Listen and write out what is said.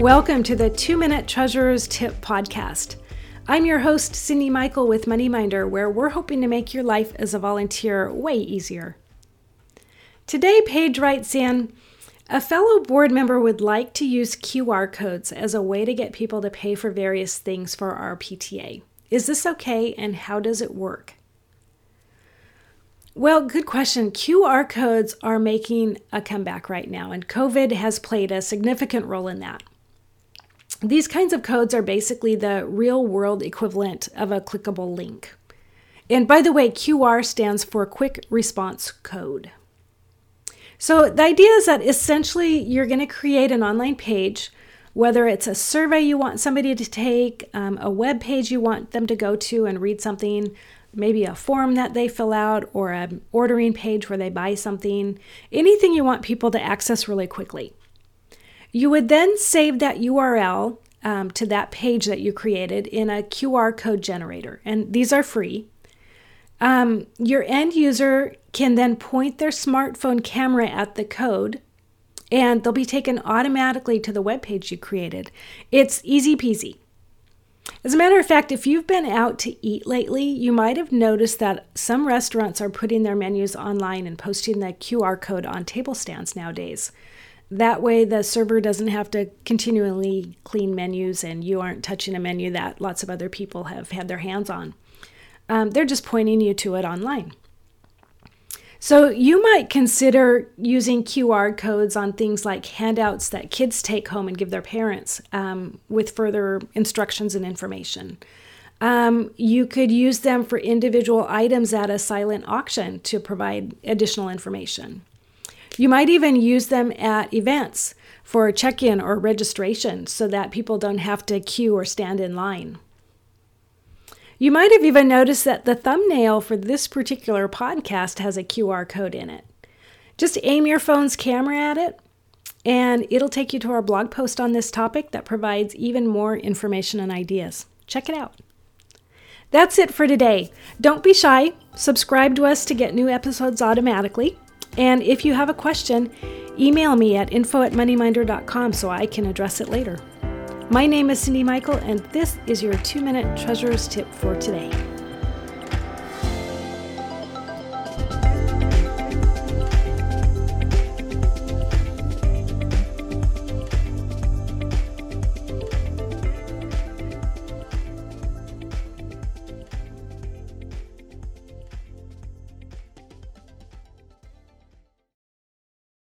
Welcome to the Two Minute Treasurer's Tip podcast. I'm your host, Cyndi Michael with MoneyMinder, where we're hoping to make your life as a volunteer way easier. Today, Paige writes in A fellow board member would like to use QR codes as a way to get people to pay for various things for our PTA. Is this okay and how does it work? Well, good question. QR codes are making a comeback right now, and COVID has played a significant role in that. These kinds of codes are basically the real world equivalent of a clickable link. And by the way, QR stands for Quick Response Code. So the idea is that essentially you're going to create an online page, whether it's a survey you want somebody to take, um, a web page you want them to go to and read something, maybe a form that they fill out, or an ordering page where they buy something, anything you want people to access really quickly. You would then save that URL um, to that page that you created in a QR code generator, and these are free. Um, your end user can then point their smartphone camera at the code and they'll be taken automatically to the web page you created. It's easy peasy. As a matter of fact, if you've been out to eat lately, you might have noticed that some restaurants are putting their menus online and posting the QR code on table stands nowadays. That way, the server doesn't have to continually clean menus and you aren't touching a menu that lots of other people have had their hands on. Um, they're just pointing you to it online. So, you might consider using QR codes on things like handouts that kids take home and give their parents um, with further instructions and information. Um, you could use them for individual items at a silent auction to provide additional information. You might even use them at events for check in or registration so that people don't have to queue or stand in line. You might have even noticed that the thumbnail for this particular podcast has a QR code in it. Just aim your phone's camera at it, and it'll take you to our blog post on this topic that provides even more information and ideas. Check it out. That's it for today. Don't be shy. Subscribe to us to get new episodes automatically. And if you have a question, email me at info at moneyminder.com so I can address it later. My name is Cyndi Michael, and this is your two minute treasurer's tip for today.